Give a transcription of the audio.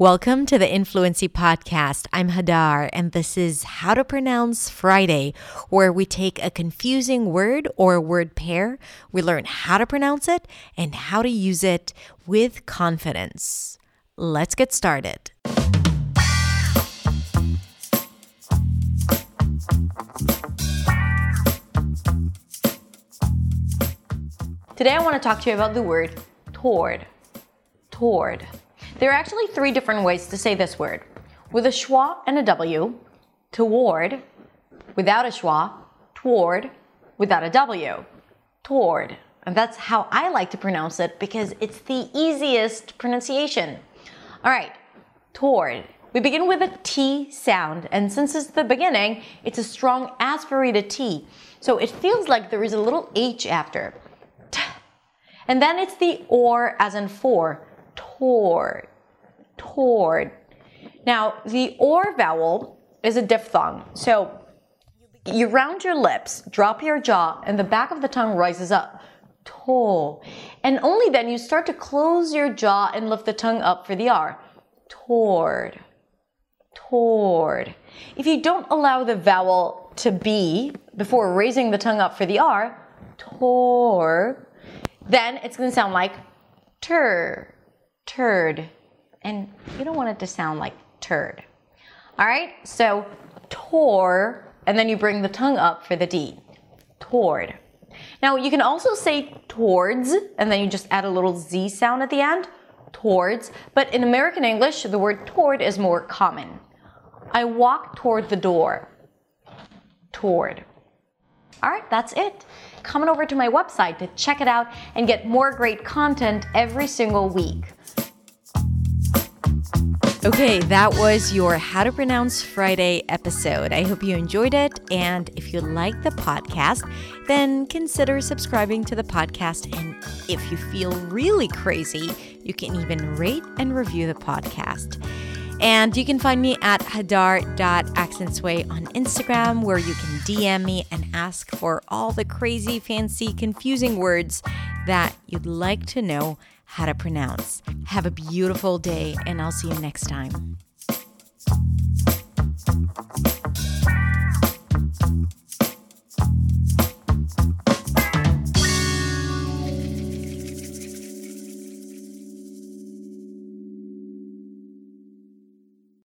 Welcome to the Influency Podcast. I'm Hadar, and this is How to Pronounce Friday, where we take a confusing word or a word pair, we learn how to pronounce it and how to use it with confidence. Let's get started. Today, I want to talk to you about the word toward. Toward. There are actually three different ways to say this word with a schwa and a W, toward, without a schwa, toward, without a W, toward. And that's how I like to pronounce it because it's the easiest pronunciation. All right, toward. We begin with a T sound, and since it's the beginning, it's a strong aspirated T. So it feels like there is a little H after. T. And then it's the or as in for toward, toward. Now, the or vowel is a diphthong. So you round your lips, drop your jaw, and the back of the tongue rises up. To. And only then you start to close your jaw and lift the tongue up for the R. Toward. Toward. If you don't allow the vowel to be before raising the tongue up for the R, toward, then it's going to sound like tur turd. And you don't want it to sound like turd. All right, so tore, and then you bring the tongue up for the D. Toward. Now you can also say towards, and then you just add a little Z sound at the end. Towards. But in American English, the word toward is more common. I walk toward the door. Toward. All right, that's it. Come on over to my website to check it out and get more great content every single week. Okay, that was your How to Pronounce Friday episode. I hope you enjoyed it. And if you like the podcast, then consider subscribing to the podcast. And if you feel really crazy, you can even rate and review the podcast. And you can find me at hadar.accentsway on Instagram, where you can DM me and ask for all the crazy, fancy, confusing words that you'd like to know how to pronounce. Have a beautiful day, and I'll see you next time.